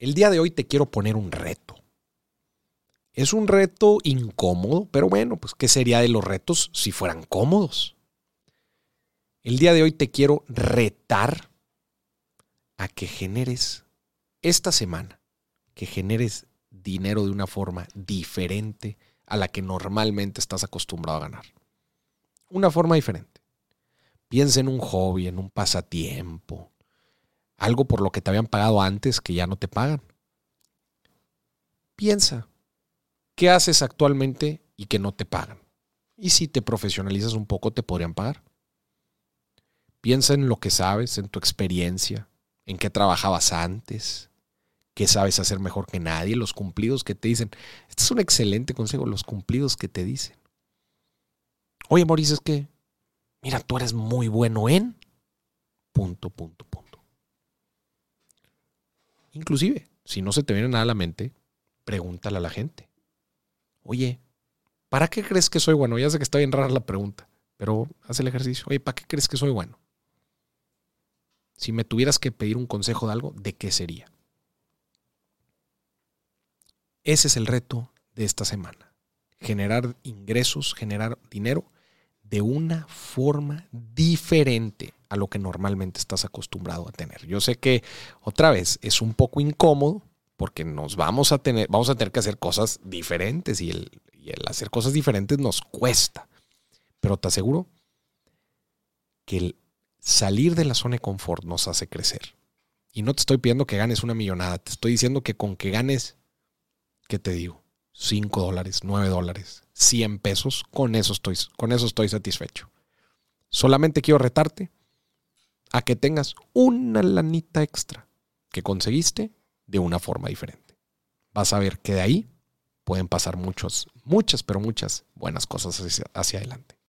El día de hoy te quiero poner un reto. Es un reto incómodo, pero bueno, pues ¿qué sería de los retos si fueran cómodos? El día de hoy te quiero retar a que generes esta semana, que generes dinero de una forma diferente a la que normalmente estás acostumbrado a ganar. Una forma diferente. Piensa en un hobby, en un pasatiempo, algo por lo que te habían pagado antes que ya no te pagan. Piensa, ¿qué haces actualmente y que no te pagan? Y si te profesionalizas un poco, te podrían pagar. Piensa en lo que sabes, en tu experiencia, en qué trabajabas antes, qué sabes hacer mejor que nadie, los cumplidos que te dicen. Este es un excelente consejo, los cumplidos que te dicen. Oye, Mauricio, es que, mira, tú eres muy bueno en punto, punto, punto. Inclusive, si no se te viene nada a la mente, pregúntale a la gente. Oye, ¿para qué crees que soy bueno? Ya sé que está bien rara la pregunta, pero haz el ejercicio. Oye, ¿para qué crees que soy bueno? Si me tuvieras que pedir un consejo de algo, ¿de qué sería? Ese es el reto de esta semana. Generar ingresos, generar dinero de una forma diferente a lo que normalmente estás acostumbrado a tener. Yo sé que otra vez es un poco incómodo porque nos vamos a tener, vamos a tener que hacer cosas diferentes y el, y el hacer cosas diferentes nos cuesta. Pero te aseguro que el salir de la zona de confort nos hace crecer. Y no te estoy pidiendo que ganes una millonada, te estoy diciendo que con que ganes, ¿qué te digo? 5 dólares, 9 dólares, 100 pesos, con eso, estoy, con eso estoy satisfecho. Solamente quiero retarte a que tengas una lanita extra que conseguiste de una forma diferente. Vas a ver que de ahí pueden pasar muchos, muchas, pero muchas buenas cosas hacia, hacia adelante.